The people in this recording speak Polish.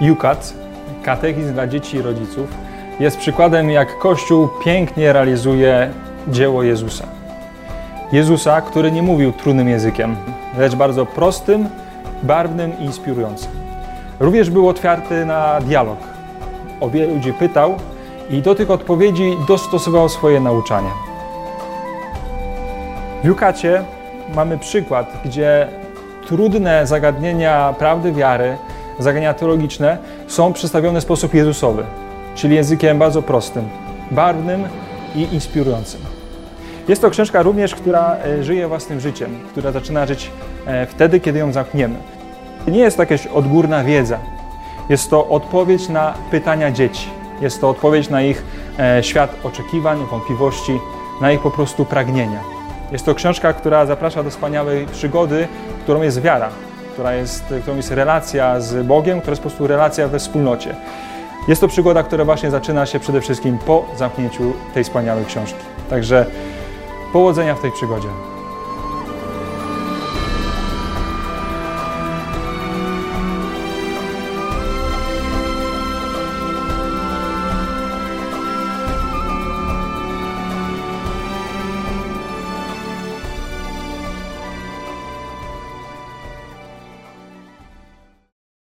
Jukat, katechizm dla dzieci i rodziców, jest przykładem, jak Kościół pięknie realizuje dzieło Jezusa. Jezusa, który nie mówił trudnym językiem, lecz bardzo prostym, barwnym i inspirującym. Również był otwarty na dialog. O wielu ludzi pytał i do tych odpowiedzi dostosował swoje nauczanie. W Jukacie mamy przykład, gdzie trudne zagadnienia prawdy wiary, zagadnienia teologiczne są przedstawione w sposób Jezusowy, czyli językiem bardzo prostym, barwnym i inspirującym. Jest to książka również, która e, żyje własnym życiem, która zaczyna żyć e, wtedy, kiedy ją zamkniemy. Nie jest to jakaś odgórna wiedza. Jest to odpowiedź na pytania dzieci. Jest to odpowiedź na ich e, świat oczekiwań, wątpliwości, na ich po prostu pragnienia. Jest to książka, która zaprasza do wspaniałej przygody, którą jest wiara, która jest, którą jest relacja z Bogiem, która jest po prostu relacja we wspólnocie. Jest to przygoda, która właśnie zaczyna się przede wszystkim po zamknięciu tej wspaniałej książki. Także powodzenia w tej przygodzie.